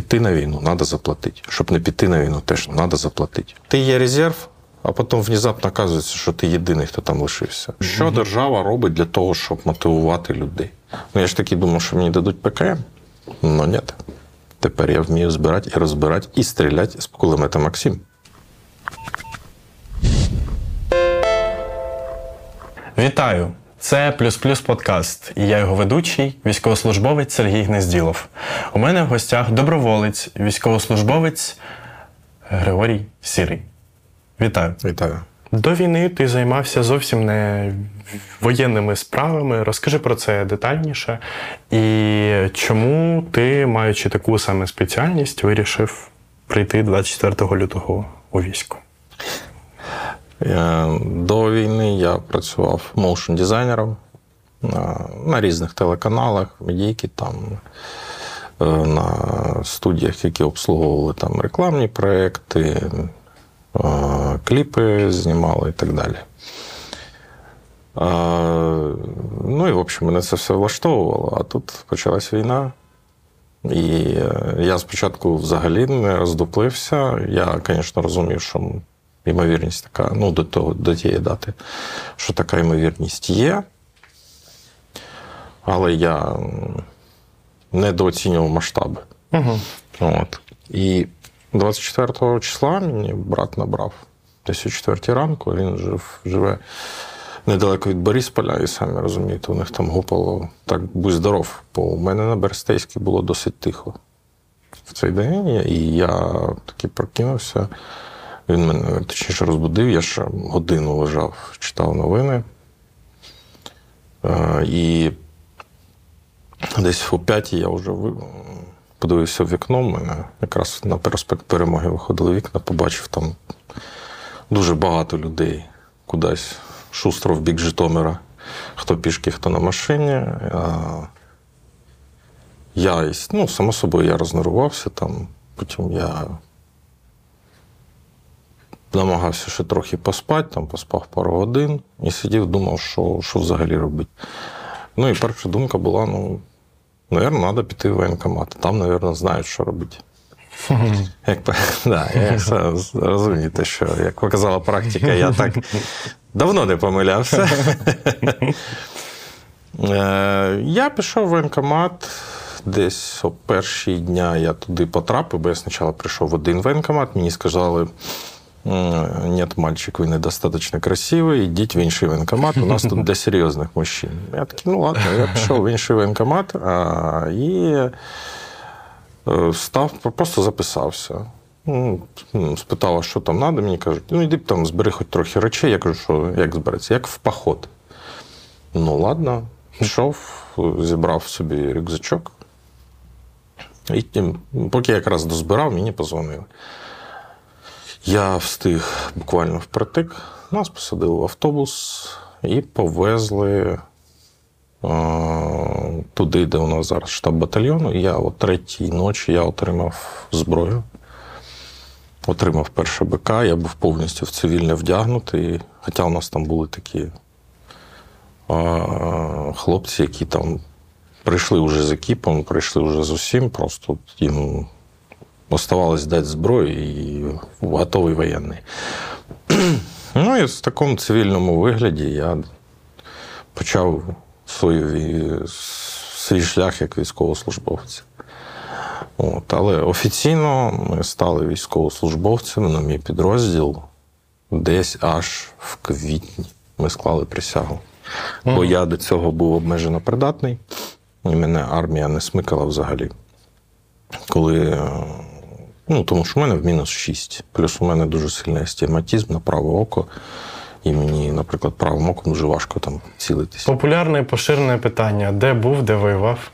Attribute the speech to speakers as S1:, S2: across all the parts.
S1: піти на війну, треба заплатити. Щоб не піти на війну, теж треба заплатити. Ти є резерв, а потім внезапно оказується, що ти єдиний, хто там лишився. Що держава робить для того, щоб мотивувати людей? Ну я ж таки думав, що мені дадуть ПКМ. Ну ні. Тепер я вмію збирати і розбирати, і стріляти з кулемета Максим.
S2: Вітаю! Це плюс плюс подкаст, і я його ведучий, військовослужбовець Сергій Гнезділов. У мене в гостях доброволець, військовослужбовець Григорій Сірий. Вітаю!
S1: Вітаю.
S2: До війни ти займався зовсім не воєнними справами. Розкажи про це детальніше. І чому ти, маючи таку саме спеціальність, вирішив прийти 24 лютого у військо?
S1: Е, До війни я працював моушн дизайнером на, на різних телеканалах, медійки там, е, на студіях, які обслуговували там рекламні проекти, е, кліпи знімали і так далі. Е, Ну і, в общем, мене це все влаштовувало, а тут почалась війна. І е, я спочатку взагалі не роздуплився. Я, звісно, розумів, що ймовірність така, ну, до того, до тієї дати, що така ймовірність є. Але я недооцінював масштаби.
S2: Угу.
S1: От. І 24 числа мені брат набрав десь о 4 ранку. Він жив, живе недалеко від Борисполя, і самі розумієте, у них там гупало так будь здоров. Бо у мене на Берестейській було досить тихо в цей день. І я таки прокинувся. Він мене точніше розбудив, я ще годину лежав, читав новини. Е, І десь о п'ятій я вже подивився в вікно. Мене якраз на проспект Перемоги виходили вікна, побачив там дуже багато людей кудись шустро в бік Житомира. Хто пішки, хто на машині. Я, ну, само собою, я рознервувався там. Потім я намагався ще трохи поспати, там поспав пару годин і сидів, думав, що, що взагалі робити. Ну і перша думка була: ну, Навірно, треба піти в воєнкомат. Там, навірно, знають, що робити. Як, да, я розумієте, що, як показала практика, я так давно не помилявся. Е, Я пішов в воєнкомат. Десь о перші дня я туди потрапив, бо я спочатку прийшов в один воєнкомат, мені сказали. «М, Нет, мальчик, ви недостаточно красивий, йдіть в інший воєнкомат, у нас тут для серйозних мужчин. Я такий, ну ладно, я пішов в інший воєнкомат і е, став, просто записався. Ну, Спитала, що там треба, мені кажуть, ну йди там збери хоч трохи речей. Я кажу, що як збереться? Як в поход. Ну, ладно, пішов, зібрав собі рюкзачок. І поки я якраз дозбирав, мені позвонили. Я встиг буквально впритик. Нас посадили в автобус і повезли е, туди, де у нас зараз штаб батальйону. І я о третій ночі я отримав зброю. Отримав перше БК, я був повністю в цивільне вдягнутий. Хоча у нас там були такі е, хлопці, які там прийшли вже з екіпом, прийшли вже з усім, просто їм оставалось дати зброю і готовий воєнний. Ну і в такому цивільному вигляді я почав свою, свій шлях як військовослужбовця. От, але офіційно ми стали військовослужбовцями на мій підрозділ десь аж в квітні. Ми склали присягу. Бо я до цього був обмежено придатний, і мене армія не смикала взагалі. Коли е, Ну, тому що в мене в мінус 6. Плюс у мене дуже сильний астігматизм на праве око. І мені, наприклад, правим оком дуже важко там цілитися.
S2: Популярне і поширене питання: де був, де воював?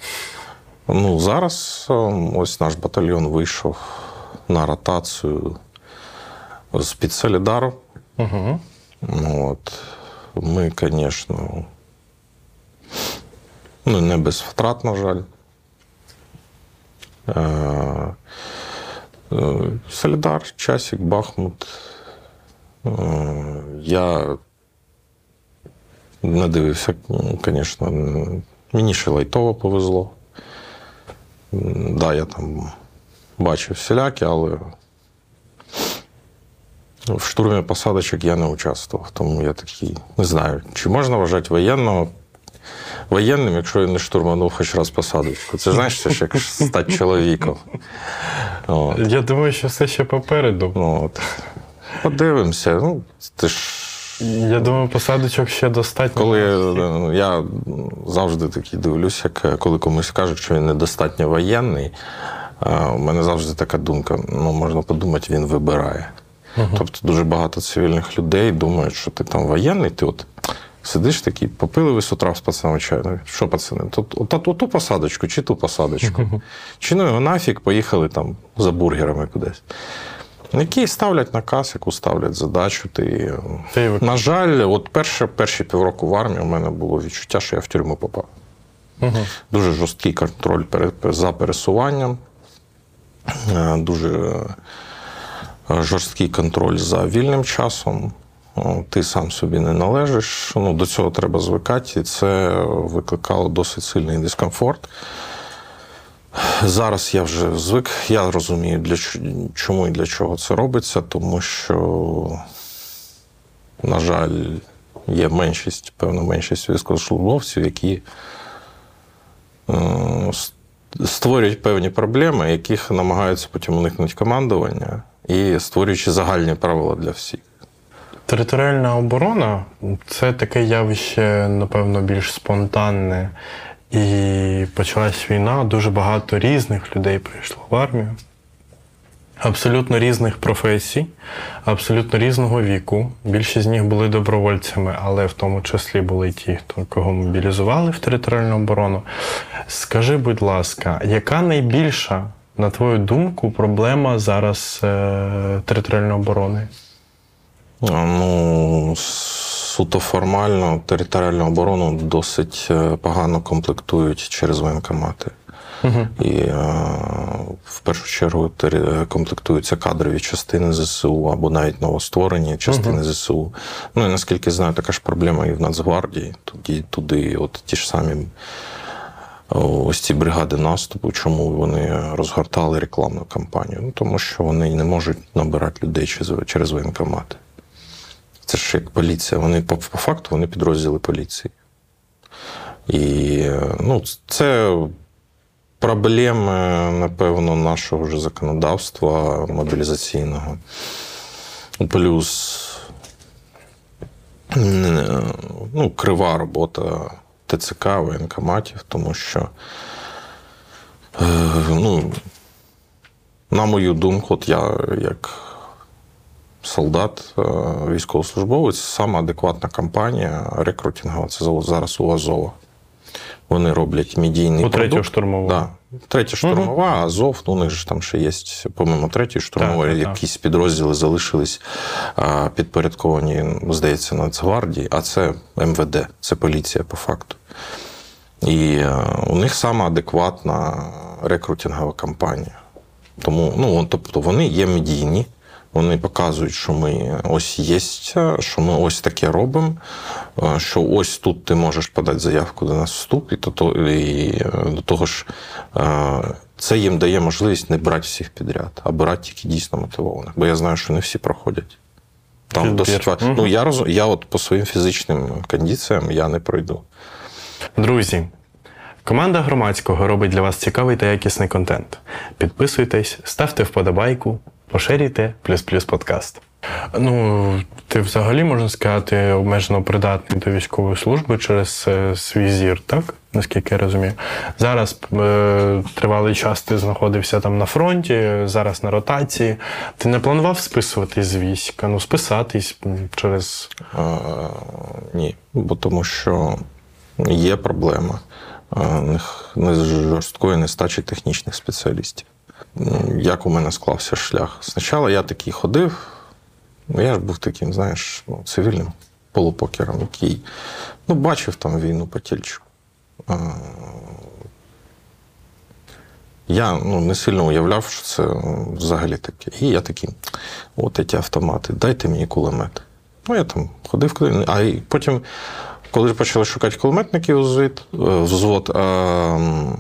S1: Ну, зараз ем, ось наш батальйон вийшов на ротацію з-під Солідару.
S2: Угу.
S1: Ну, От. Ми, звісно, ну, не без втрат, на жаль. Е, Солідар, Часик, Бахмут. Е, Я не дивився, звісно, мені ще лайтово повезло. Да, я там бачив всілякі, але в штурмі посадочок я не участвував. Тому я такий не знаю, чи можна вважати воєнного воєнним, якщо він не штурманув хоч раз посадочку. Це знаєш, це ж як стати чоловіком. От.
S2: Я думаю, що все ще попереду.
S1: Ну, от. Подивимося. Ну, ти ж
S2: Я думаю, посадочок ще достатньо.
S1: коли я завжди такий дивлюся, як е, коли комусь кажуть, що він недостатньо воєнний, е, у мене завжди така думка: ну, можна подумати, він вибирає. Тобто дуже багато цивільних людей думають, що ти там воєнний, ти от сидиш такий, попили ви з утра з пацанами чаю. Що, пацани, тут, от, от, ту посадочку чи ту посадочку? Чи ну його нафіг, поїхали там за бургерами кудись. Які ставлять наказ, яку ставлять задачу. Ти...
S2: Ти
S1: На жаль, от перше, перші півроку в армії у мене було відчуття, що я в тюрму попав. Дуже жорсткий контроль за пересуванням, е, дуже е, жорсткий контроль за вільним часом. О, Ти сам собі не належиш. Ну, до цього треба звикати, і це викликало досить сильний дискомфорт. Зараз я вже звик, я розумію, для чому і для чого це робиться, тому що, на жаль, є меншість, певна меншість військовослужбовців, які створюють певні проблеми, яких намагаються потім уникнути командування, і створюючи загальні правила для всіх.
S2: Територіальна оборона це таке явище, напевно, більш спонтанне. І почалась війна, дуже багато різних людей прийшло в армію. Абсолютно різних професій, абсолютно різного віку. Більшість з них були добровольцями, але в тому числі були ті, хто кого мобілізували в територіальну оборону. Скажи, будь ласка, яка найбільша, на твою думку, проблема зараз е, територіальної оборони?
S1: А, Ну, суто формально територіальну оборону досить е, погано комплектують через воєнкомати.
S2: Угу.
S1: І е, в першу чергу комплектуються кадрові частини ЗСУ або навіть новостворені частини ЗСУ. Ну і наскільки знаю, така ж проблема і в Нацгвардії. Тоді туди, от ті ж самі ось ці бригади наступу, чому вони розгортали рекламну кампанію? Ну, тому що вони не можуть набирати людей через воєнкомати. Це ж як поліція. Вони по, по факту вони підрозділи поліції. І ну, це проблеми, напевно, нашого вже законодавства мобілізаційного. Плюс ну, крива робота ТЦК, воєнкоматів, тому що, е, ну, на мою думку, от я як солдат, е, військовослужбовець, сама адекватна кампанія рекрутингова. Це зараз у Азова. Вони роблять медійний
S2: У третього штурмового.
S1: Да. Третя штурмова, Азов, ну, у них же там ще є, помимо третьої штурмової,
S2: Так, так, так.
S1: якісь підрозділи залишились а, підпорядковані, здається, Нацгвардії, а це МВД, це поліція по факту. І е, у них сама адекватна рекрутингова кампанія. Тому, ну, тобто вони є медійні, вони показують, що ми ось є, що ми ось таке робимо, е, що ось тут ти можеш подати заявку до нас вступ, і, то, то- і е, до того ж, е, це їм дає можливість не брати всіх підряд, а брати тільки дійсно мотивованих. Бо я знаю, що не всі проходять. Там
S2: Підбір.
S1: досить ва- ну, я, роз... я от по своїм фізичним кондиціям я не пройду.
S2: Друзі, команда громадського робить для вас цікавий та якісний контент. Підписуйтесь, ставте вподобайку, поширюйте плюс-плюс подкаст. Ну, ти взагалі можна сказати, обмежено придатний до військової служби через е, свій зір, так? Наскільки я розумію. Зараз е, тривалий час ти знаходився там на фронті, зараз на ротації. Ти не планував списуватись з війська? Ну, списатись через.
S1: Е, ні, бо тому що є проблема не жорсткої нестачі технічних спеціалістів. Як у мене склався шлях? Спочатку я такий ходив, ну я ж був таким, знаєш, ну, цивільним полупокером, який ну, бачив там війну по тільчику. Я ну, не сильно уявляв, що це взагалі таке. І я такий, от ці автомати, дайте мені кулемет. Ну, я там ходив, куди. А і потім, коли почали шукати кулеметників взвід, е, взвод, м,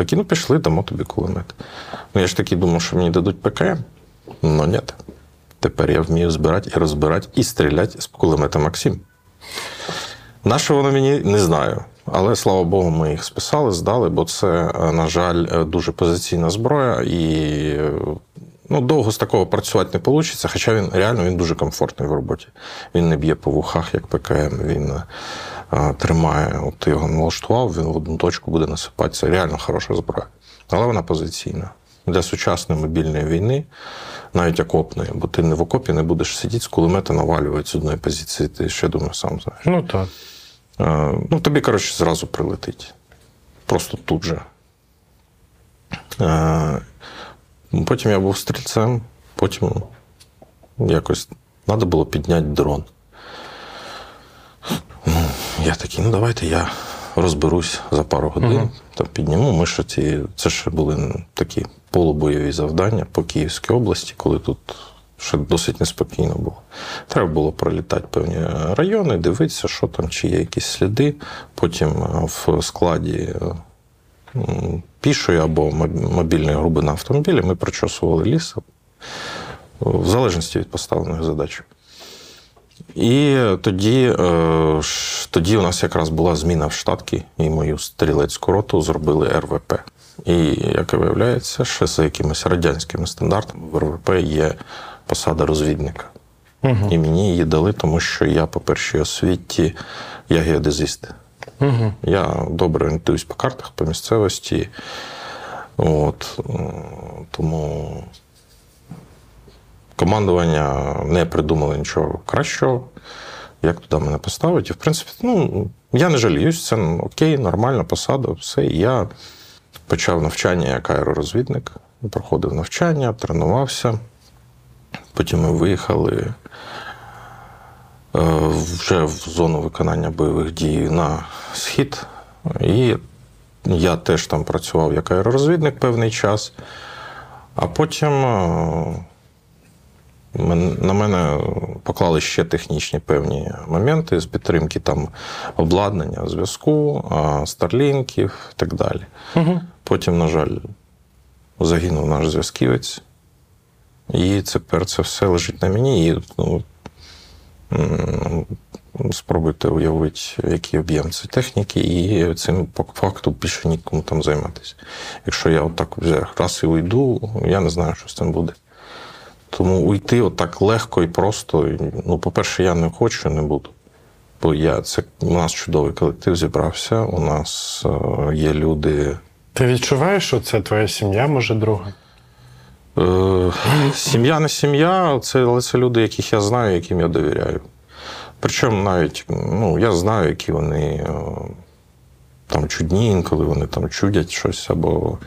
S1: Такі, ну пішли, дамо тобі кулемет. Ну я ж таки думав, що мені дадуть ПКМ. Ну ні. Тепер я вмію збирати і розбирати, і стріляти з кулемета Максим. На що воно мені не знаю. Але слава Богу, ми їх списали, здали, бо це, е, на жаль, е, дуже позиційна зброя, і е, ну, довго з такого працювати не вийде, хоча він реально він дуже комфортний в роботі. Він не б'є по вухах, як ПКМ, він тримає, от ти його налаштував, він в одну точку буде насипатися. Реально хороша зброя. Але вона позиційна. Для сучасної мобільної війни, навіть окопної, бо ти не в окопі не будеш сидіти з кулемета навалювати з одної позиції, ти ще думаю, сам знаєш.
S2: Ну так.
S1: Е, Ну, тобі, коротше, зразу прилетить. Просто тут же. Е, Потім я був стрільцем, потім якось треба було підняти дрон. Я такий, ну давайте я розберусь за пару годин,
S2: Мгм.
S1: там підніму. Ми ці, це ще були такі полубойові завдання по Київській області, коли тут ще досить неспокійно було. Треба було пролітати певні райони, дивитися, що там, чи є якісь сліди. Потім е, в складі е, пішої або мобільної груби на автомобілі ми прочосували ліс в залежності від поставлених задач. І тоді, е, тоді у нас якраз була зміна в штатки, і мою стрілецьку роту зробили РВП. І, як і виявляється, ще за якимись радянськими стандартами в РВП є посада розвідника.
S2: Угу.
S1: І мені її дали, тому що я по першій освіті я геодезист.
S2: Угу.
S1: Я добре орієнтуюсь по картах, по місцевості. От, тому командування не придумало нічого кращого, як туди мене поставити. І, в принципі, ну, я не жаліюсь, це окей, нормальна посада, все. І я почав навчання як аеророзвідник, проходив навчання, тренувався. Потім ми виїхали е, вже в зону виконання бойових дій на схід. І я теж там працював як аеророзвідник певний час. А потім е, на мене поклали ще технічні певні моменти з підтримки там обладнання, зв'язку, старлінків і так далі.
S2: Угу.
S1: Потім, на жаль, загинув наш зв'язківець. І тепер це все лежить на мені. І ну, спробуйте уявити, який об'єм цієї техніки, і цим по факту більше нікому там займатися. Якщо я отак раз і уйду, я не знаю, що з цим буде. Тому уйти отак легко і просто. Ну, по-перше, я не хочу, не буду. Бо я це у нас чудовий колектив зібрався. У нас е, є люди.
S2: Ти відчуваєш, що це твоя сім'я, може, друга?
S1: Е, сім'я не сім'я, це, але це люди, яких я знаю, яким я довіряю. Причому навіть ну, я знаю, які вони е, там чудні, інколи вони там чудять щось або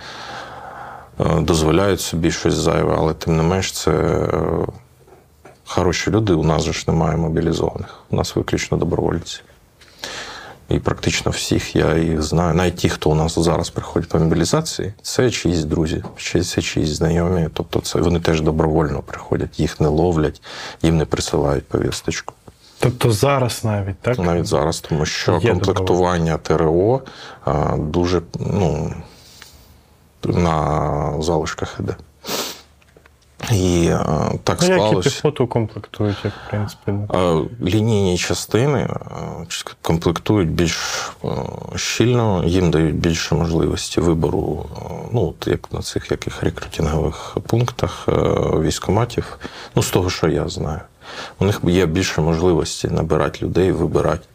S1: дозволяють собі щось зайве, але тим не менш, це е, хороші люди. У нас же ж немає мобілізованих. У нас виключно добровольці. І практично всіх я їх знаю. Навіть ті, хто у нас зараз приходять по мобілізації, це чиїсь друзі, чи це чиїсь знайомі. Тобто, це вони теж добровольно приходять, їх не ловлять, їм не присилають повісточку.
S2: Тобто зараз навіть, так?
S1: Навіть зараз, тому що
S2: Є
S1: комплектування ТРО а, дуже ну, на залишках іде. І а, так
S2: Ну,
S1: склалось.
S2: піхоту комплектують, як в принципі. да.
S1: Е, Лінійні частини е, комплектують більш е, щільно, їм дають більше можливості вибору, е, ну, от як на цих яких рекрутингових пунктах е, військоматів. Ну, з того, що я знаю. У них є більше можливості набирати людей, вибирати.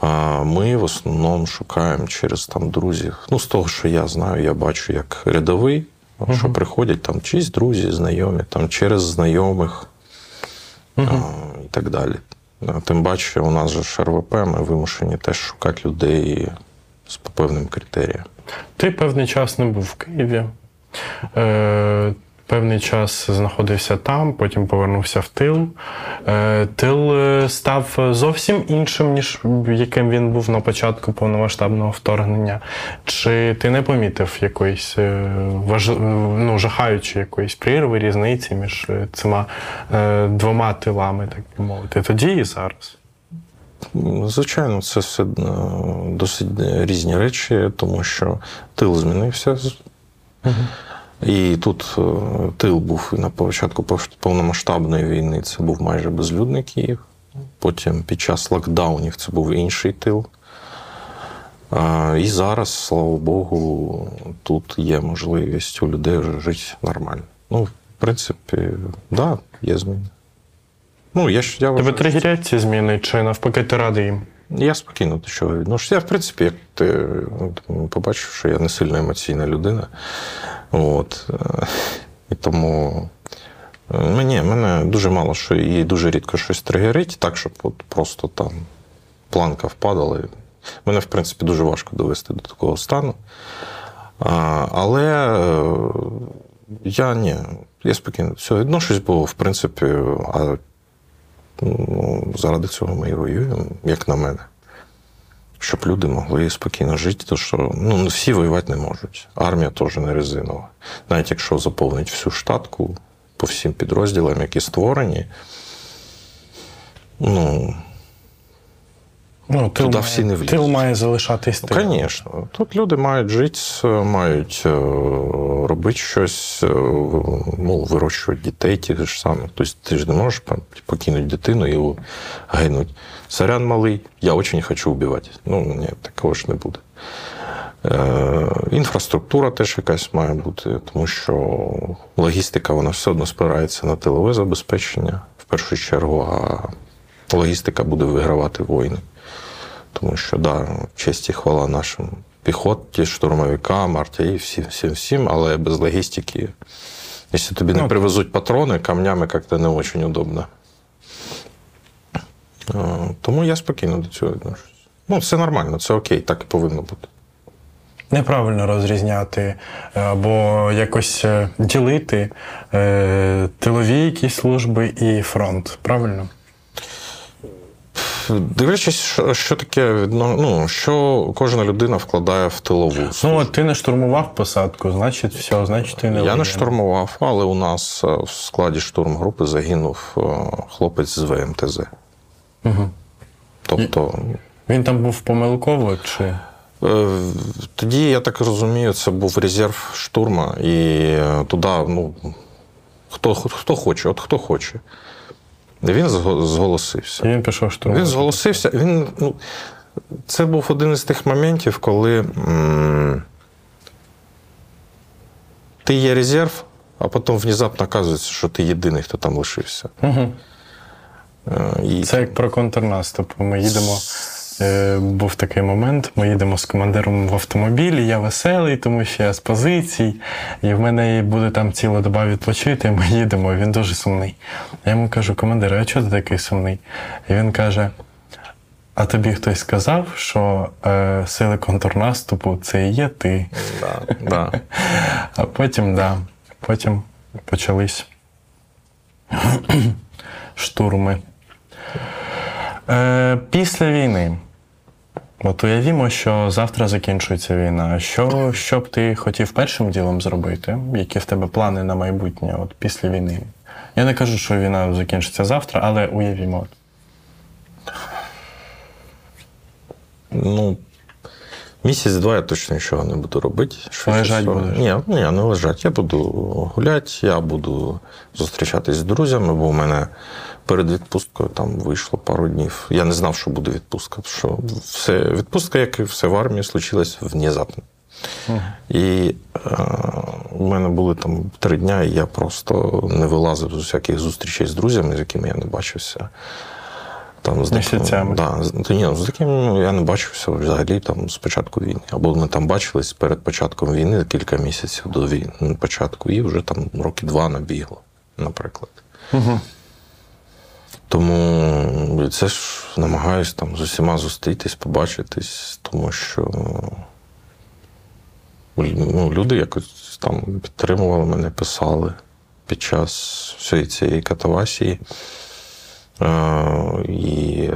S1: А ми в основному шукаємо через там друзів. Ну, з того, що я знаю, я бачу як рядовий, що приходять там чиїсь друзі, знайомі, там через знайомих а, і так далі. А, Тим паче, у нас же ж РВП, ми вимушені теж шукати людей з по певним критеріям.
S2: Ти певний час не був в Києві. Е, певний час знаходився там, потім повернувся в тил. Е, тил е, став зовсім іншим, ніж яким він був на початку повномасштабного вторгнення. Чи ти не помітив якоїсь е, важ... ну, жахаючої якоїсь прірви, різниці між цими двома тилами, так би мовити, тоді і зараз?
S1: Звичайно, це все досить різні речі, тому що тил змінився. І тут е, тил був на початку повномасштабної війни це був майже безлюдний Київ. Потім під час локдаунів це був інший тил. І зараз, слава Богу, тут є можливість у людей вже жити нормально. Ну, в принципі, так, да, є зміни. Ну, я, ж- я,
S2: Тебе тригерять ці зміни, чи навпаки ти радий їм?
S1: я спокійно до чого відношуся. Я, в принципі, як ти ну, побачив, що я не сильно емоційна людина. От. І тому е, мені, мене дуже мало що і дуже рідко щось тригерить, так, щоб от просто там планка впадала. Мене, в принципі, дуже важко довести до такого стану. А, але е, я ні, я спокійно цього відношусь, бо, в принципі, а Ну, заради цього ми і воюємо, як на мене. Щоб люди могли спокійно жити, то що ну, всі воювати не можуть. Армія теж не резинова. Навіть якщо заповнить всю штатку по всім підрозділам, які створені, ну,
S2: Ну, тил,
S1: Туди
S2: має,
S1: всі не влізуть.
S2: тил має залишатись тилом.
S1: Звісно, тут люди мають жити, мають е, робити щось, е, ну, вирощувати дітей ті ж самих. Тобто ти ж не можеш покинути дитину і його гинуть. Сорян малий, я дуже хочу вбивати. Ну, ні, такого ж не буде. Е, інфраструктура теж якась має бути, тому що логістика вона все одно спирається на тилове забезпечення в першу чергу, а логістика буде вигравати війни. Тому що, да, честь і хвала нашим піхоті, штурмовикам, артії, всім, всім, всім, але без логістики. Якщо тобі не
S2: Ну,
S1: привезуть патрони, камнями як-то не дуже удобно. Тому я спокійно до цього відношусь. Ну, це нормально, це окей, так і повинно бути.
S2: Неправильно розрізняти е, або якось е, ділити е, тилові якісь служби і фронт. Правильно?
S1: Дивлячись, що, що таке ну, що кожна людина вкладає в тилову.
S2: Ну, от ти не штурмував посадку, значить, все, значить, ти не
S1: Я не штурмував, але у нас е, в складі штурмгрупи загинув е, хлопець з ВМТЗ.
S2: Угу.
S1: Тобто,
S2: Він там був помилково чи.
S1: е, тоді, я так розумію, це був резерв штурма, і туди, ну, хто, хто хоче, от хто хоче. Він зголосився.
S2: І він пішов штурмувати.
S1: Він зголосився. Він, ну, це був один із тих моментів, коли м, ти є резерв, а потім внезапно оказується, що ти єдиний, хто там лишився.
S2: Угу.
S1: І
S2: Це як про контрнаступ. Ми їдемо. Е, Був такий момент. Ми їдемо з командиром в автомобілі, я веселий, тому що я з позицій, і в мене буде там ціла доба відпочити. Ми їдемо, і він дуже сумний. Я йому кажу, командир, а чого ти такий сумний? І він каже: А тобі хтось сказав, що е, сили контрнаступу це і є ти.
S1: Да, да.
S2: А потім, да, потім почались штурми. Е, після війни. От уявімо, що завтра закінчується війна. Що, що б ти хотів першим ділом зробити? Які в тебе плани на майбутнє от після війни? Я не кажу, що війна закінчиться завтра, але уявімо.
S1: Ну, місяць-два я точно нічого не буду робити.
S2: Лежать будеш?
S1: Ні, ні, не лежать. Я буду гуляти, я буду зустрічатись з друзями, бо в мене перед відпусткою там вийшло пару днів. Я не знав, що буде відпустка. Що все, відпустка, як і все в армії, случилась внезапно. І е, у мене були там три дня, і я просто не вилазив з усяких зустрічей з друзями, з якими я не бачився. Там, з
S2: Місяцями.
S1: Да, та ні, з таким я не бачився взагалі там, з початку війни. Або ми там бачились перед початком війни кілька місяців до війни початку, і вже там роки два набігло, наприклад.
S2: Угу.
S1: Тому це ж намагаюся там з усіма зустрітись, побачитись, тому що ну, люди якось там підтримували мене, писали під час всієї цієї катавасії. Е, і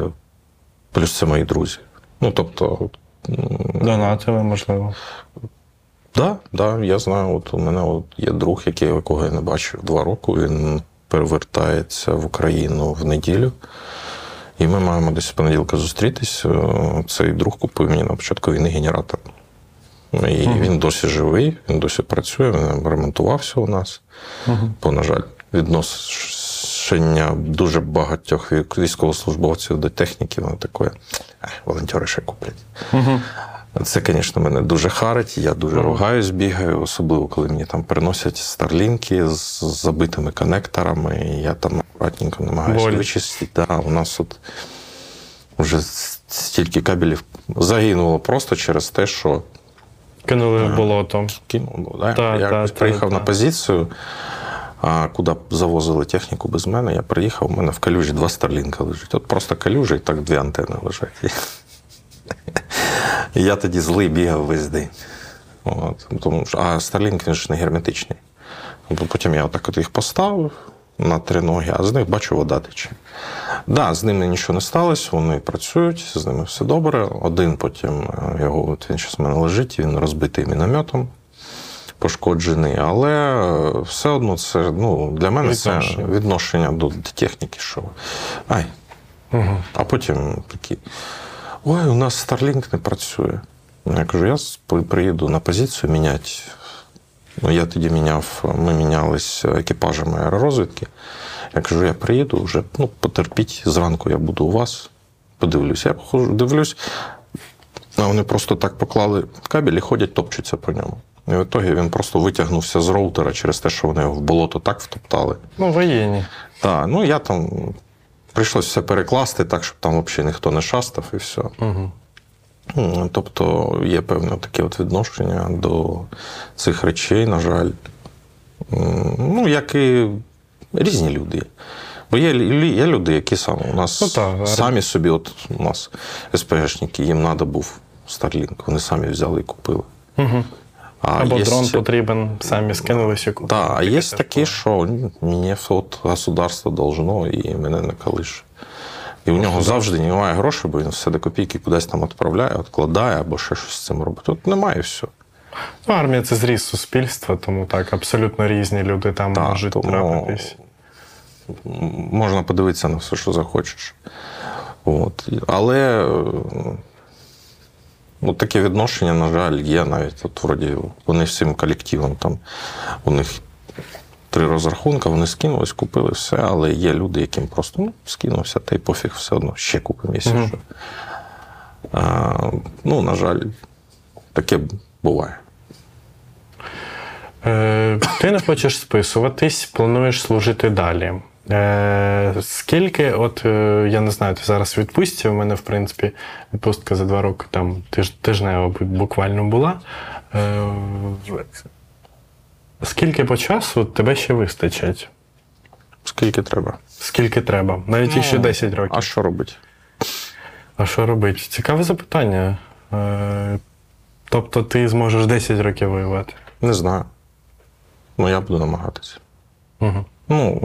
S1: плюс це мої друзі. Ну, тобто,
S2: Донатили, можливо.
S1: да, да, я знаю, от у мене от є друг, який, якого я не бачив два роки. Він перевертається в Україну в неділю. І ми маємо десь з понеділка зустрітись. Е, Цей друг купив мені на початку війни генератор. І він досі живий, він досі працює, він ремонтувався у нас. Бо, на жаль, відношення дуже багатьох військовослужбовців до техніки, воно таке, волонтери ще куплять. Це, звісно, мене дуже харить. Я дуже ругаюсь, бігаю, особливо коли мені там приносять старлінки з забитими коннекторами. І я там акуратненько намагаюся вичистити. Да, у нас от вже стільки кабелів загинуло просто через те, що
S2: Кинули в болото.
S1: кинув. Да?
S2: Та,
S1: я
S2: та,
S1: приїхав
S2: та.
S1: на позицію, а куди завозили техніку без мене. Я приїхав, у мене в калюжі два старлінка лежить. От просто калюжа і так дві антени лежать. Я тоді злий бігав весь день. От, тому а Starlink він ж не герметичний. Потім я отак от їх поставив на три ноги, а з них бачу, вода тече. Да, з ними нічого не сталося, вони працюють, з ними все добре. Один потім е, його, от він зараз в мене лежить, він розбитий мінометом, пошкоджений. Але все одно це ну, для мене це
S2: Відношення.
S1: до техніки, що ай. А потім такі. Ой, у нас Starlink не працює. Я кажу, я приїду на позицію міняти. Ну, я тоді міняв, ми мінялись екіпажами аеророзвідки. Я кажу, я приїду вже, ну, потерпіть, зранку я буду у вас, подивлюсь. Я походжу, дивлюсь, а вони просто так поклали кабель і ходять, топчуться по ньому. І в ітогі він просто витягнувся з роутера через те, що вони його в болото так втоптали.
S2: Ну, воєнні.
S1: Так, ну я там прийшлось все перекласти так, щоб там взагалі ніхто не шастав і все.
S2: Угу.
S1: Тобто є певне таке от відношення до цих речей, на жаль. Ну, як і різні люди. Бо є, є люди, які саме у нас
S2: Ну, так,
S1: самі собі, от у нас СПГшники, їм треба був Starlink, вони самі взяли і купили.
S2: Угу.
S1: А
S2: Або
S1: є
S2: дрон потрібен, самі скинулись купили.
S1: Да, а є такі, що мені от государство должно і мене не калиш. І у нього завжди немає грошей, бо він все до копійки кудись там відправляє, відкладає або ще щось з цим робить. Тут немає і все.
S2: Ну, армія це зріз суспільства, тому так, абсолютно різні люди там
S1: Так,
S2: можуть
S1: тому-
S2: трапитись.
S1: Можна подивитися на все, що захочеш. От. Але е, ну, таке відношення, на жаль, є навіть. От, вроді, вони всім колективом там, у них три розрахунки, вони скинулись, купили все, але є люди, яким просто ну, скинувся, та й пофіг, все одно ще купимо, якщо що. А, ну, на жаль, таке буває.
S2: Е, ти не хочеш списуватись, плануєш служити далі. Е, скільки, от е, я не знаю, ти зараз відпустці, у мене, в принципі, відпустка за два роки там тиж, тижнева буквально була. Е, скільки по часу тебе ще вистачить?
S1: Скільки треба?
S2: Скільки треба? Навіть
S1: Ну,
S2: якщо 10 років.
S1: А що робити?
S2: А що робити? Цікаве запитання. Е, тобто ти зможеш 10 років воювати?
S1: Не знаю. Ну, я буду намагатися.
S2: Угу.
S1: Ну,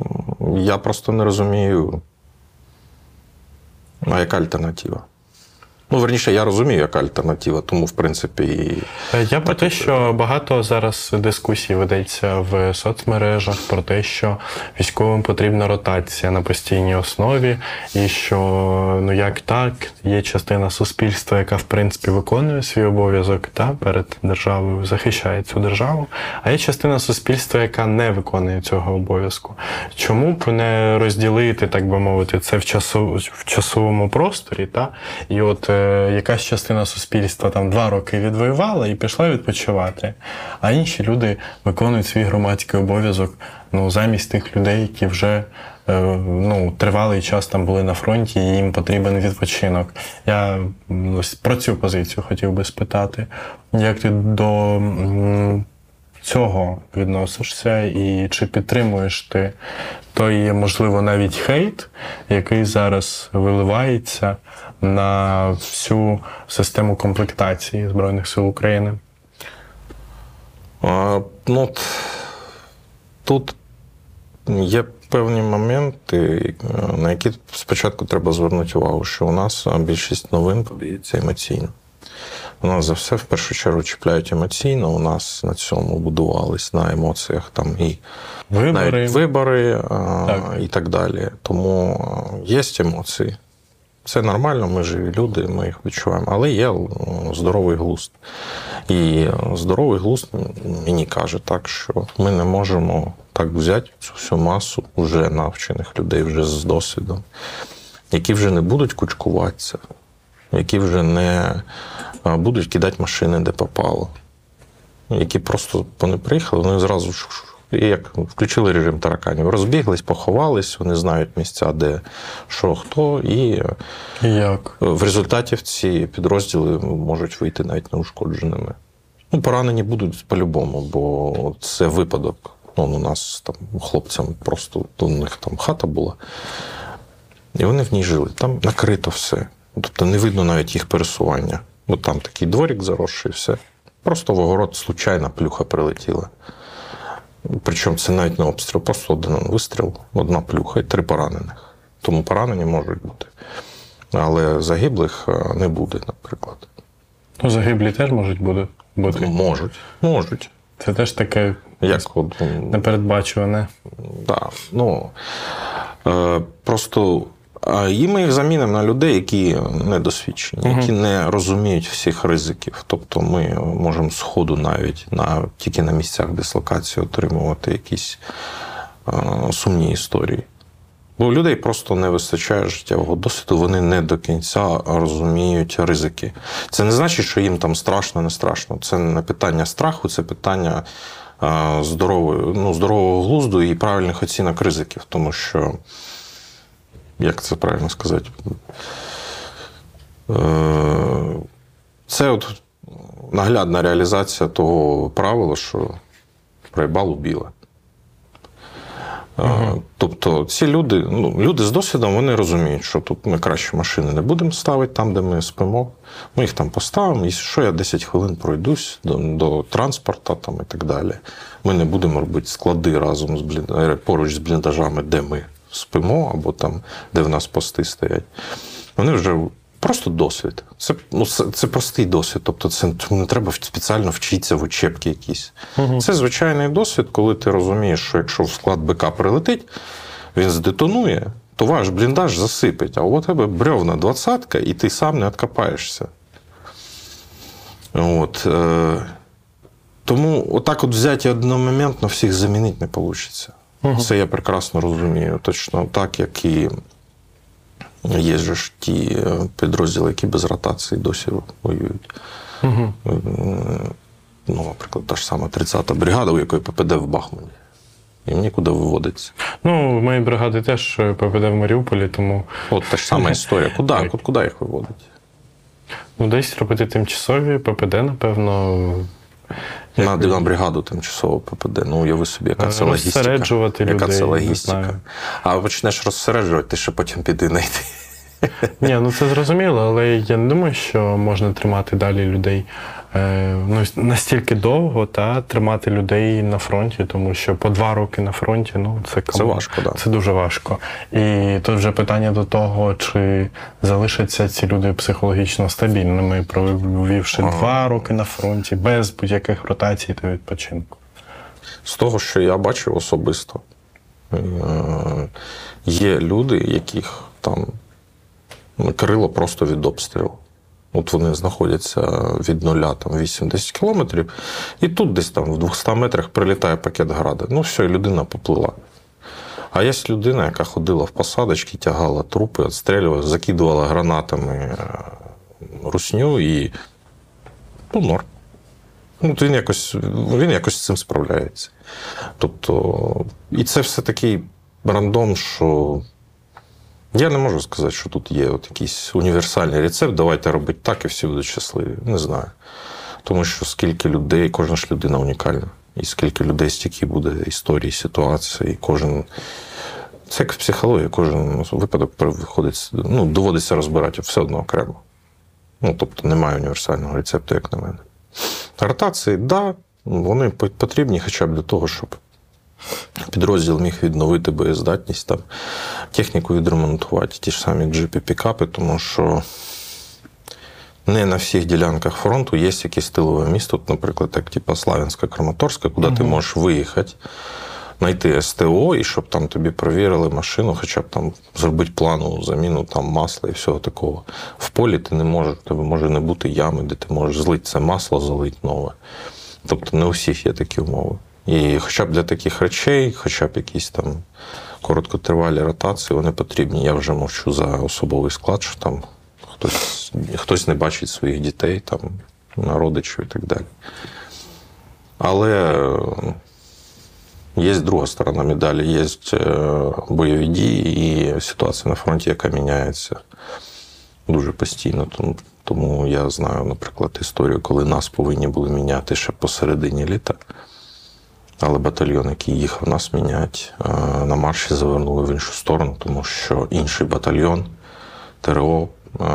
S1: я просто не розумію, а яка альтернатива. Ну, верніше, я розумію, яка альтернатива, тому, в принципі, і
S2: Е, Я про те, що багато зараз дискусій ведеться в соцмережах про те, що військовим потрібна ротація на постійній основі, і що ну як так, є частина суспільства, яка в принципі виконує свій обов'язок та перед державою, захищає цю державу, а є частина суспільства, яка не виконує цього обов'язку. Чому б не розділити, так би мовити, це в часу в часовому просторі, та і от е, якась частина суспільства там два роки відвоювала і пішла відпочивати, а інші люди виконують свій громадський обов'язок ну, замість тих людей, які вже е, ну, тривалий час там були на фронті, і їм потрібен відпочинок. Я ось про цю позицію хотів би спитати. Як ти до цього відносишся, і чи підтримуєш ти той, можливо, навіть хейт, який зараз виливається на всю систему комплектації Збройних сил України?
S1: А, ну, тут є певні моменти, на які спочатку треба звернути увагу, що у нас більшість новин подається емоційно. У нас за все в першу чергу чіпляють емоційно. У нас на цьому будувались на емоціях там і
S2: Вибори.
S1: навіть вибори а,
S2: Так.
S1: і так далі. Тому є емоції. Це нормально, ми живі люди, ми їх відчуваємо. Але є здоровий глузд. І здоровий глузд мені каже так, що ми не можемо так взяти цю всю масу вже навчених людей, вже з досвідом, які вже не будуть кучкуватися, які вже не будуть кидати машини, де попало. Які просто вони приїхали, вони зразу і як включили режим тараканів, розбіглись, поховались, вони знають місця, де що, хто, і
S2: І як?
S1: в результаті ці підрозділи можуть вийти навіть неушкодженими. Ну, поранені будуть по-любому, бо це випадок. Ну, у нас там хлопцям просто у них там хата була, і вони в ній жили. Там накрито все. Тобто не видно навіть їх пересування. Бо там такий дворік заросший, все. Просто в огород случайна плюха прилетіла. Причому це навіть не обстріл, просто один вистріл, одна плюха і три поранених. Тому поранені можуть бути. Але загиблих е, не буде, наприклад.
S2: Ну, загиблі теж можуть бути. бути.
S1: Можуть. Можуть.
S2: Це теж таке
S1: Як от, непередбачуване.
S2: непередбачуване.
S1: да, ну, е, просто і ми їх замінимо на людей, які недосвідчені, які не розуміють всіх ризиків. Тобто ми можемо з ходу навіть на, тільки на місцях дислокації отримувати якісь е, сумні історії. Бо у людей просто не вистачає життєвого досвіду, вони не до кінця розуміють ризики. Це не значить, що їм там страшно, не страшно. Це не питання страху, це питання е, здорової, ну, здорового глузду і правильних оцінок ризиків. Тому що, як це правильно сказати, е, це от наглядна реалізація того правила, що проїбал убіла. Угу. Тобто ці люди, ну, люди з досвідом, вони розуміють, що тут ми краще машини не будемо ставити там, де ми спимо. Ми їх там поставимо, і що я 10 хвилин пройдусь до до транспорту там, і так далі. Ми не будемо робити склади разом з блін... поруч з бліндажами, де ми спимо, або там, де в нас пости стоять. Вони вже Просто досвід. Це ну, це, це простий досвід. Тобто, це не треба спеціально вчитися в учебки якісь. Угу. Це звичайний досвід, коли ти розумієш, що якщо в склад БК прилетить, він здетонує, то ваш бліндаж засипить, а у тебе бревна двадцятка, і ти сам не відкопаєшся. От. Е, Тому отак от взяти одномоментно всіх замінити не вийде. Угу. Це я прекрасно розумію. Точно так, як і. Є ж ті е, підрозділи, які без ротації досі воюють. Угу. Ну, Наприклад, та ж сама 30-та бригада, у якої ППД в Бахмуті. Їм нікуди виводиться.
S2: Ну, в моїй бригади теж ППД в Маріуполі, тому.
S1: От та ж сама історія. Куди, куди їх виводить?
S2: Ну, десь робити тимчасові ППД, напевно.
S1: На на бригаду тимчасово попаде. Ну, уяви собі, яка це логістика.
S2: Розсереджувати
S1: яка
S2: людей.
S1: це логістика. А почнеш розсереджувати, ти ще потім піди знайти.
S2: Ні, ну це зрозуміло, але я не думаю, що можна тримати далі людей ну, настільки довго та тримати людей на фронті, тому що по два роки на фронті ну це
S1: це важко, да.
S2: це дуже важко. І тут вже питання до того, чи залишаться ці люди психологічно стабільними, провівши ага. два роки на фронті без будь-яких ротацій та відпочинку.
S1: З того, що я бачив особисто, е, є люди, яких там. Крило просто від обстрілу. От вони знаходяться від нуля там 8-10 кілометрів, і тут десь там в 200 метрах прилітає пакет гради. Ну, все, і людина поплила. А є людина, яка ходила в посадочки, тягала трупи, відстрілювала, закидувала гранатами е, русню і ну, норм. Ну, Він якось він якось з цим справляється. Тобто, і це все такий рандом, що я не можу сказати, що тут є от якийсь універсальний рецепт. Давайте робити так, і всі будуть щасливі. Не знаю. Тому що скільки людей, кожна ж людина унікальна. І скільки людей, стільки буде історії, ситуації, кожен. Це як в психології, кожен випадок виходить, ну, доводиться розбирати все одно окремо. Ну, тобто немає універсального рецепту, як на мене. Ротації, так, да, вони потрібні хоча б для того, щоб Підрозділ міг відновити боєздатність, там, техніку відремонтувати, ті ж самі джипи, пікапи, тому що не на всіх ділянках фронту є якесь тилове місто, наприклад, як типу Славянська, Краматорська, куди угу. ти можеш виїхати. знайти СТО і щоб там тобі перевірили машину, хоча б там зробити планову заміну там масла і всього такого. В полі ти не можеш, в тебе може не бути ями, де ти можеш злити це масло, залити нове. Тобто не у всіх є такі умови. І хоча б для таких речей, хоча б якісь там короткотривалі ротації, вони потрібні. Я вже мовчу за особовий склад, що там хтось, хтось не бачить своїх дітей, там, родичів і так далі. Але е, є друга сторона медалі, є е, бойові дії і ситуація на фронті, яка міняється дуже постійно. Тому, тому я знаю, наприклад, історію, коли нас повинні були міняти ще посередині літа. Але батальйон, який їхав нас міняти, е, на марші завернули в іншу сторону, тому що інший батальйон ТРО е,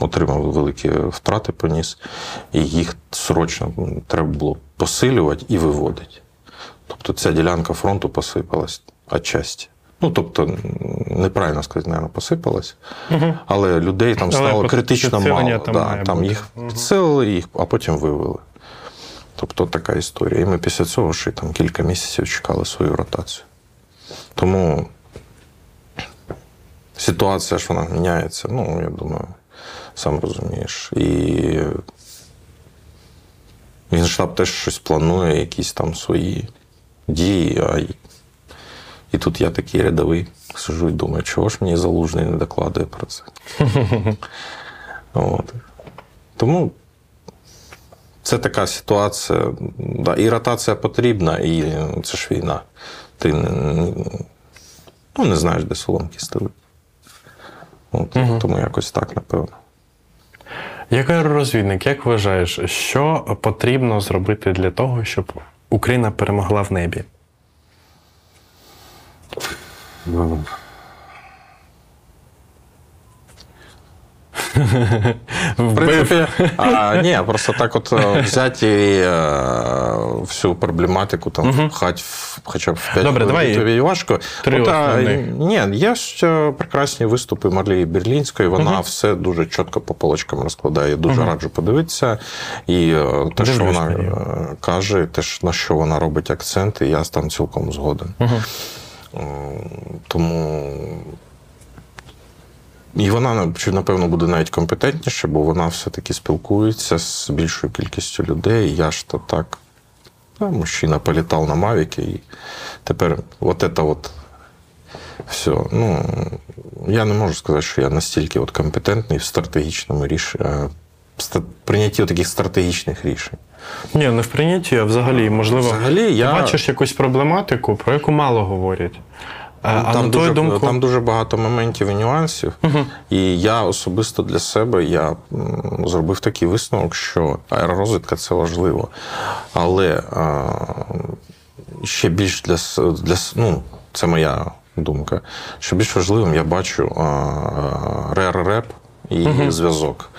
S1: отримав великі втрати поніс, і їх срочно треба було посилювати і виводити. Тобто ця ділянка фронту посипалась отчасті. Ну, тобто, неправильно сказати, наверное, посипалась, але людей там стало
S2: під-
S1: критично мало.
S2: там
S1: да, там їх підсилили, їх, а потім вивели. Тобто така історія. І ми після цього ще там кілька місяців чекали свою ротацію. Тому ситуація ж вона міняється, ну, я думаю, сам розумієш. І Генштаб теж щось планує, якісь там свої дії. А і тут я такий рядовий сижу і думаю, чого ж мені залужний не докладує про це. От. Тому це така ситуація. Да, і ротація потрібна, і це ж війна. Ти не, ну, не знаєш, де соломки стелити. От, Тому якось так, напевно.
S2: Як аеророзвідник, як вважаєш, що потрібно зробити для того, щоб Україна перемогла в небі?
S1: В принципі, а, ні, просто так от е, взяти і, е, всю проблематику там впхати в- хоча б в 5
S2: Добре, давай
S1: тобі важко.
S2: три
S1: От, а, ні, є ж е, прекрасні виступи Марлії Берлінської, вона все дуже чітко по полочкам розкладає. Я дуже раджу подивитися. І е, те, що вона
S2: на
S1: е, каже, те, на що вона робить акценти, я там цілком згоден. Тому і вона напевно буде навіть компетентніше, бо вона все-таки спілкується з більшою кількістю людей. Я ж то так. Ну, мужчина політав на Мавіки, і тепер от це от все. Ну, я не можу сказати, що я настільки от компетентний в стратегічному рішенні, прийнятті таких стратегічних рішень.
S2: Ні, не в прийнятті, а взагалі, можливо,
S1: Взагалі,
S2: ти
S1: я-
S2: бачиш якусь проблематику, про яку мало говорять. А, а
S1: там, дуже,
S2: думку,
S1: там дуже багато моментів і нюансів. І я особисто для себе я зробив такий висновок, що аеророзвідка це важливо. Але а, ще більш для, для ну, це моя думка. Що більш важливим я бачу рер-реп і зв'язок.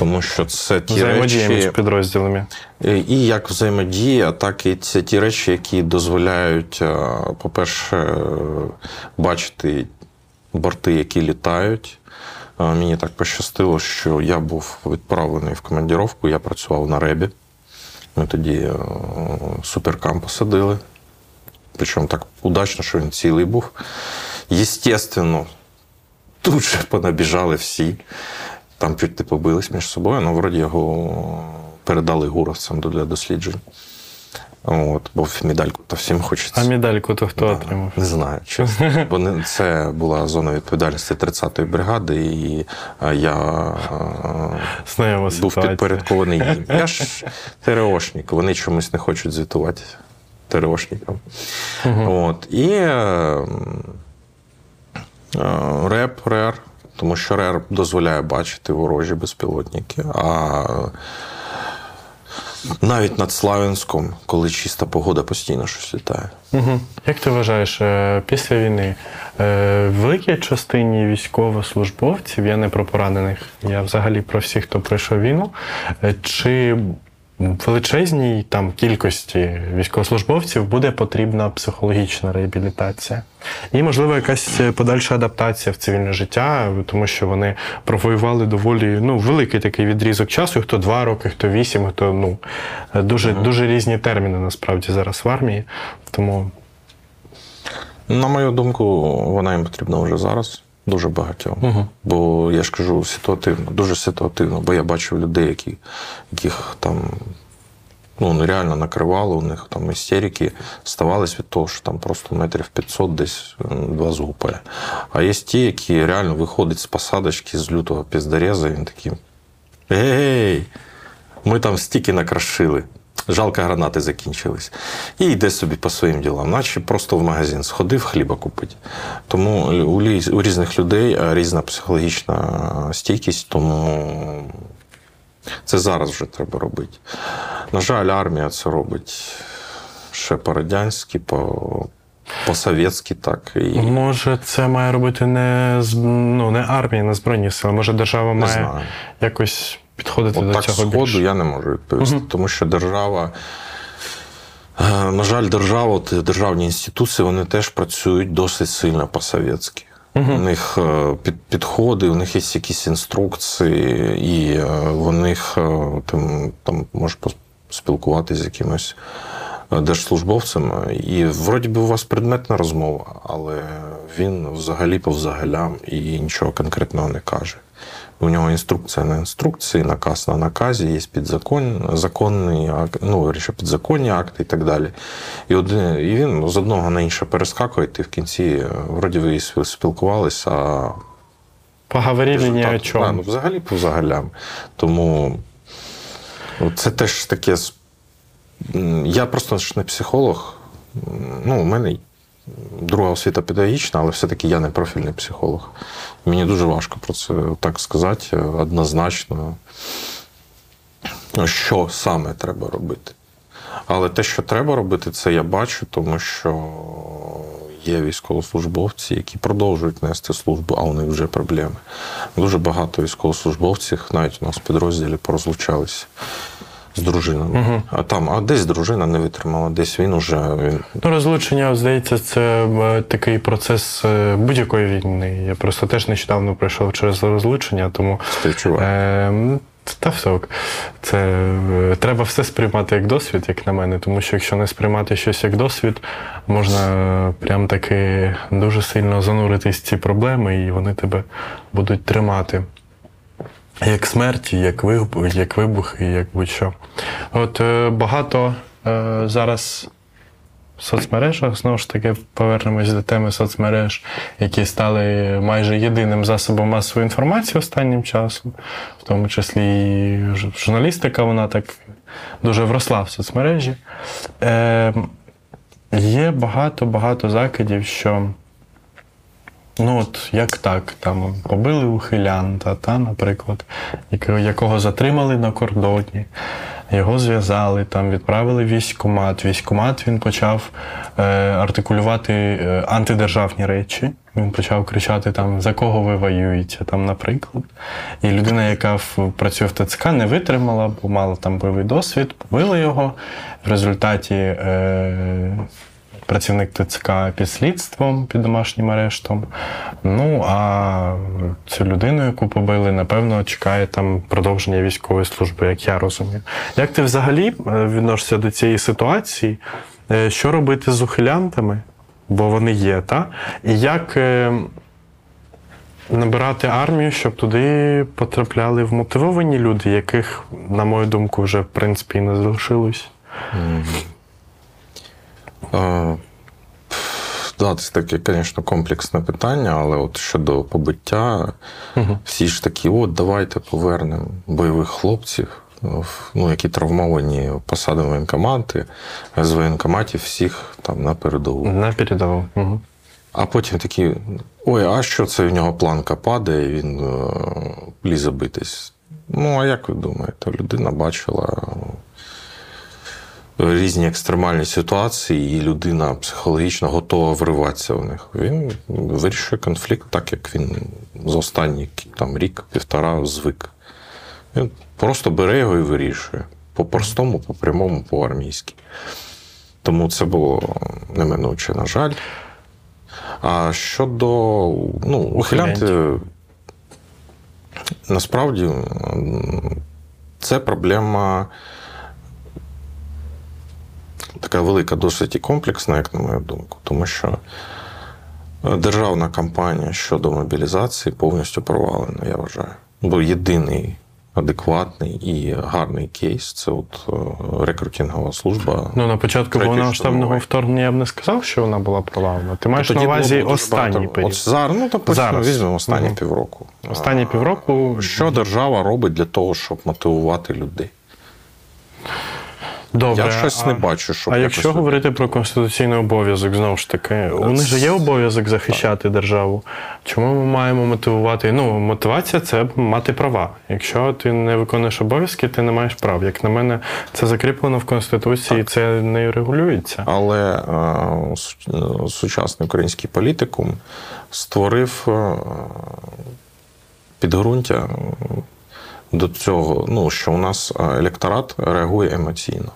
S1: Тому що це ті
S2: взаємодія
S1: речі,
S2: між підрозділами.
S1: Е, І як взаємодія, так і це ті речі, які дозволяють, е, по-перше, бачити борти, які літають. Е, Мені так пощастило, що я був відправлений в командіровку, я працював на ребі. Ми тоді суперкам посадили. Причому так удачно, що він цілий був. Єстественно, тут же понабіжали всі. Там чуть не побились між собою, але вроді його передали гуровцям для досліджень. От, бо медальку то всім хочеться.
S2: А медальку то хто отримав?
S1: Не знаю, чесно. Бо не- це була зона відповідальності 30-ї бригади, і е, я е,
S2: Знайома
S1: був
S2: ситуація.
S1: підпорядкований їм. Я ж ТРОшник, вони чомусь не хочуть звітувати ТРОшникам. От. І е, е, реп, РЕР, тому що РЕР дозволяє бачити ворожі безпілотники. А навіть над Славянськом, коли чиста погода, постійно щось літає.
S2: Угу. Як ти вважаєш, е, після війни е, в великій частині військовослужбовців, я не про поранених, я взагалі про всіх, хто пройшов війну, е, чи величезній там кількості військовослужбовців буде потрібна психологічна реабілітація. І, можливо, якась подальша адаптація в цивільне життя, тому що вони провоювали доволі ну, великий такий відрізок часу, хто два роки, хто вісім, хто ну дуже, дуже різні терміни насправді зараз в армії. Тому
S1: На мою думку, вона їм потрібна вже зараз. Дуже багатьом.
S2: Угу.
S1: Бо я ж кажу ситуативно, дуже ситуативно, бо я бачив людей, які, яких там ну, нереально накривало, у них там істерики ставались від того, що там просто метрів 500 десь два згупає. А є ті, які реально виходять з посадочки з лютого піздореза, і він такий. Гей, ми там стільки накрашили. Жалко, гранати закінчились. І йде собі по своїм ділам, наче просто в магазин сходив хліба купити. Тому у, у різних людей е, різна психологічна стійкість, тому це зараз вже треба робити. На жаль, армія це робить ще по-радянськи, по- по-совєтськи так. І
S2: може це має робити не ну, не армія, не збройні сили. Може, держава
S1: не
S2: має
S1: знаю.
S2: якось підходити
S1: От
S2: до
S1: так
S2: цього
S1: сходу
S2: більше.
S1: я не можу відповісти,
S2: Мгм.
S1: тому що держава. е, На жаль, держава, державні інституції, вони теж працюють досить сильно по-совєтськи. У них е, під, підходи, у них є якісь інструкції, і е, в них там, там можеш поспілкуватися з якимось держслужбовцем. І вроді би у вас предметна розмова, але він взагалі по взагалям і нічого конкретного не каже. У нього інструкція на інструкції, наказ на наказі, є підзакон, законний акт, ну, підзаконні акти і так далі. І, один, і він з одного на інше перескакує, ти в кінці, е, вроді ви спілкувалися, а
S2: Поговорили ні о чому.
S1: Да, ну, взагалі по взагалям. Тому ну, це теж таке. Я просто ж не психолог. Ну, у мене друга освіта педагогічна, але все-таки я не профільний психолог. Мені дуже важко про це так сказати е, однозначно, що саме треба робити. Але те, що треба робити, це я бачу, тому що є військовослужбовці, які продовжують нести службу, а у них вже проблеми. Дуже багато військовослужбовців, навіть у нас в підрозділі, порозлучалися з дружинами. А там, а десь дружина не витримала, десь він уже він
S2: Ну, розлучення, здається, це е, такий процес е, будь-якої війни. Я просто теж нещодавно пройшов через розлучення, тому
S1: співчуває.
S2: е, та все. ок. Це треба все сприймати як досвід, як на мене, тому що якщо не сприймати щось як досвід, можна прям таки дуже сильно зануритись в ці проблеми, і вони тебе будуть тримати. Як смерті, як вибух, як вибухи, як будь-що. От е, багато е, зараз в соцмережах, знову ж таки, повернемось до теми соцмереж, які стали майже єдиним засобом масової інформації останнім часом, в тому числі і журналістика, вона так дуже вросла в соцмережі. Е, є багато-багато закидів, що. Ну, от як так, там побили ухилянта, та, наприклад, якого, затримали на кордоні, його зв'язали, там відправили військкомат. Військкомат він почав е, артикулювати е, антидержавні речі. Він почав кричати там, за кого ви воюєте, там, наприклад. І людина, яка працює в ТЦК, не витримала, бо мала там бойовий досвід, побила його. В результаті е, працівник ТЦК під слідством, під домашнім арештом. Ну а цю людину, яку побили, напевно, чекає там продовження військової служби, як я розумію. Як ти взагалі е, відносишся до цієї ситуації? Е, Що робити з ухилянтами? Бо вони є, та? І як е, набирати армію, щоб туди потрапляли вмотивовані люди, яких, на мою думку, вже в принципі і не залишилось?
S1: Е, Да, це таке, звісно, комплексне питання, але от щодо побиття, всі ж такі, от давайте повернемо бойових хлопців, ну, які травмовані, посадимо в воєнкомати, з воєнкоматів всіх там на передову.
S2: На передову. Угу.
S1: А потім такі: ой, а що це в нього планка падає, він е, лізе битись. Ну, а як ви думаєте, людина бачила різні екстремальні ситуації, і людина психологічно готова вриватися в них. Він вирішує конфлікт так, як він за останній там, рік, півтора звик. Він просто бере його і вирішує. по-простому, по-прямому, по-армійськи. Тому це було неминуче, на жаль. А щодо ну, ухилянти, насправді це проблема така велика, досить і комплексна, як на мою думку, тому що е, державна кампанія щодо мобілізації повністю провалена, я вважаю. Бо єдиний адекватний і гарний кейс це от е, рекрутингова служба.
S2: Ну, на початку повномасштабного вторгнення я б не сказав, що вона була провалена. Ти маєш на увазі останній
S1: багато-
S2: період.
S1: От зараз, ну, то
S2: Зараз.
S1: візьмемо останні
S2: Мгм.
S1: півроку.
S2: Останні півроку.
S1: Що держава робить для того, щоб мотивувати людей?
S2: Добре.
S1: Я щось
S2: а-
S1: не бачу, щоб
S2: А якщо
S1: люди-
S2: говорити про конституційний обов'язок, знову ж таки, у них же є обов'язок захищати державу. Чому ми маємо мотивувати? Ну, мотивація це мати права. Якщо ти не виконуєш обов'язки, ти не маєш прав. Як на мене, це закріплено в Конституції, це не регулюється.
S1: Але е, е, сучасний український політикум створив е, підґрунтя до цього, ну, що у нас е, електорат реагує емоційно.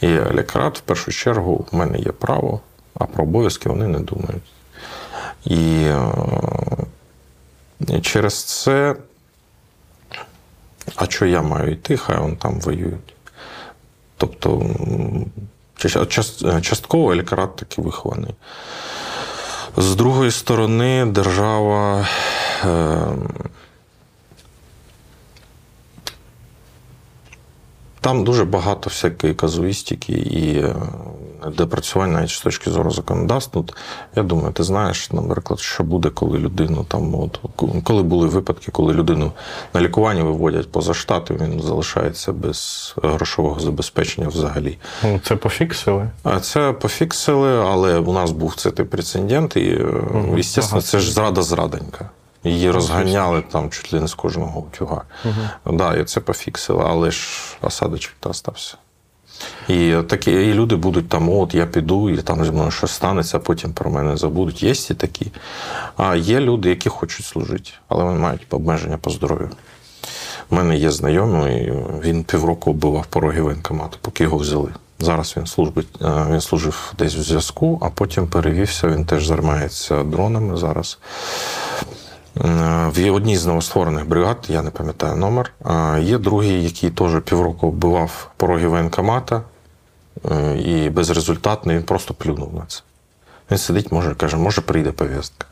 S1: І електорат, в першу чергу, в мене є право, а про обов'язки вони не думають. І, е, через це, а що я маю йти, хай вони там воюють. Тобто, част- частково електорат таки вихований. З другої сторони, держава. Там дуже багато всякої казуїстики і е, навіть з точки зору законодавства. От, Я думаю, ти знаєш, наприклад, що буде, коли людину там, от, коли були випадки, коли людину на лікування виводять поза штати, він залишається без грошового забезпечення взагалі.
S2: Ну, це пофіксили.
S1: А Це пофіксили, але у нас був це той прецедент, і, звісно,
S2: Ага.
S1: це ж зрада зрадонька. Її розганяли там чуть ли не з кожного утюга.
S2: Угу.
S1: Да, і це пофіксили, але ж осадочок то остався. І такі і люди будуть там, от я піду, і там зі мною щось станеться, а потім про мене забудуть. Є і такі. А є люди, які хочуть служити, але вони мають обмеження по здоров'ю. У мене є знайомий, він півроку оббивав пороги воєнкомату, поки його взяли. Зараз він служить, е, він служив десь в зв'язку, а потім перевівся. Він теж займається дронами зараз. Е, В одній з новостворених бригад, я не пам'ятаю номер, а є другий, який теж півроку оббивав пороги воєнкомата е, і безрезультатний, він просто плюнув на це. Він сидить, може, каже, може, прийде повістка.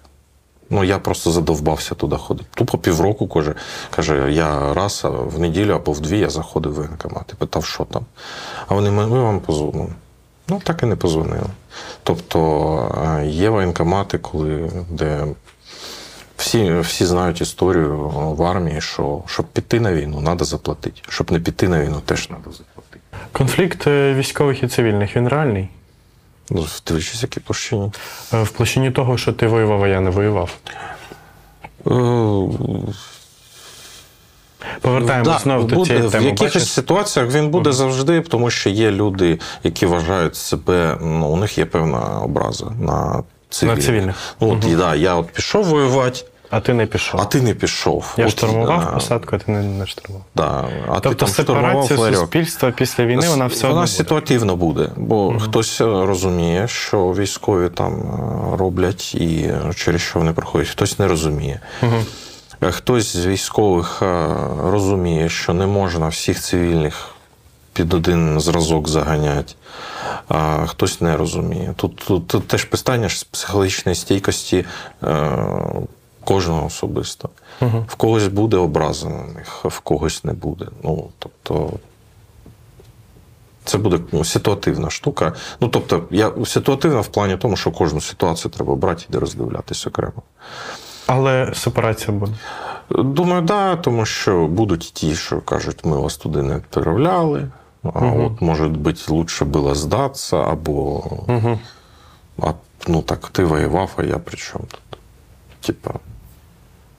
S1: Ну, я просто задовбався туди ходити. Тупо півроку каже, каже, я раз в неділю або в дві я заходив в воєнкомат і питав, що там. А вони ми, вам позвонимо. Ну, так і не позвонили. Тобто е, є воєнкомати, коли, де всі, всі знають історію в армії, що щоб піти на війну, треба заплатити. Щоб не піти на війну, теж треба заплатити.
S2: Конфлікт е, військових і цивільних він реальний.
S1: Ну, дивлячись, які площині.
S2: Е, В площині того, що ти воював, а я не воював.
S1: Е,
S2: Повертаємось
S1: Да,
S2: знову до цієї теми.
S1: В якихось
S2: Бачиш?
S1: ситуаціях він буде завжди, тому що є люди, які вважають себе, ну, у них є певна образа на цивільних.
S2: На цивільних.
S1: Ну, от, і, да, я от пішов воювати,
S2: А ти не пішов.
S1: а ти не пішов.
S2: Я
S1: от,
S2: штурмував
S1: да,
S2: посадку, а ти не, не штурмував.
S1: Да, а ти
S2: Тобто
S1: там штурмував
S2: сепарація суспільства після війни вона все одно
S1: вона
S2: буде.
S1: ситуативно буде, бо хтось е, розуміє, що військові там е, роблять і е, через що вони проходять, хтось не розуміє. Е, Хтось з військових е, розуміє, що не можна всіх цивільних під один зразок заганяти, а хтось не розуміє. Тут, тут, тут теж питання ж психологічної стійкості е, кожного особисто.
S2: Мгм.
S1: В когось буде образа на них, а в когось не буде. Ну, тобто, це буде ну, ситуативна штука. Ну, тобто, я ситуативна в плані тому, що кожну ситуацію треба брати і роздивлятися окремо.
S2: Але сепарація буде.
S1: Думаю, да, тому що будуть ті, що кажуть, ми вас туди не відправляли. А
S2: Мгм.
S1: от, може бути, лучше було здатися, або
S2: Угу.
S1: а, ну так, ти воював, а я при чому тут? Типа.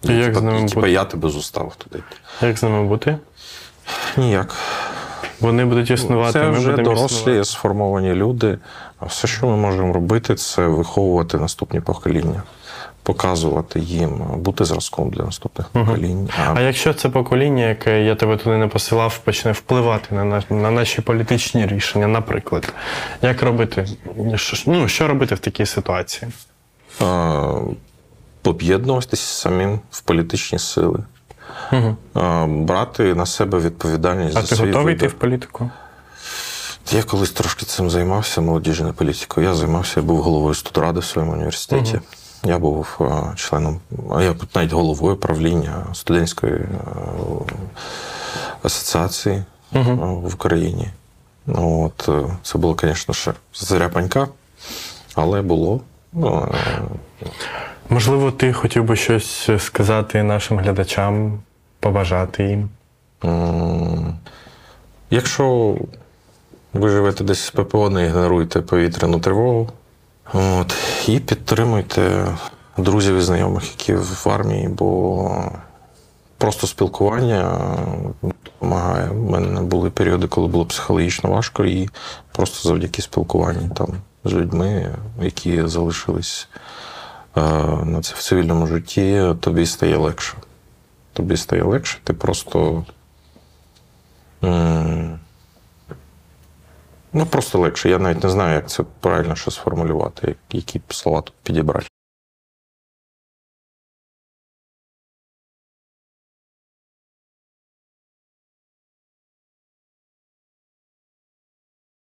S2: І як з ними
S1: типа,
S2: бути?
S1: я тебе зуставив туди.
S2: Як з ними бути?
S1: Ніяк.
S2: Вони будуть існувати,
S1: Це
S2: ми
S1: вже
S2: будемо
S1: дорослі,
S2: існувати.
S1: сформовані люди. А все, що ми можемо робити, це виховувати наступні покоління. показувати їм, бути зразком для наступних поколінь.
S2: А якщо це покоління, яке я тебе туди не посилав, почне впливати на, на, на наші політичні рішення, наприклад, як робити? Що, ну, що робити в такій ситуації?
S1: а, об'єднуватися самим в політичні сили, а, брати на себе відповідальність
S2: А
S1: за
S2: ти
S1: свій
S2: готовий йти в політику?
S1: Я колись трошки цим займався, молодіжною політикою. Я займався, я був головою студради в своєму університеті. Я був членом, а я навіть головою правління студентської асоціації е, в Україні. Ну, от, е, це було, звісно, ще заря панька, але було. Ну,
S2: Можливо, ти хотів би щось сказати нашим глядачам, побажати їм.
S1: Якщо ви живете десь з ППО, не ігноруйте повітряну тривогу. От, і підтримуйте друзів і знайомих, які в армії, бо просто спілкування допомагає. У мене були періоди, коли було психологічно важко, і просто завдяки спілкуванню там з людьми, які залишились на це в цивільному житті, тобі стає легше. Тобі стає легше, ти просто. Ну, просто легше. Я навіть не знаю, як це правильно ще сформулювати, які слова тут підібрати.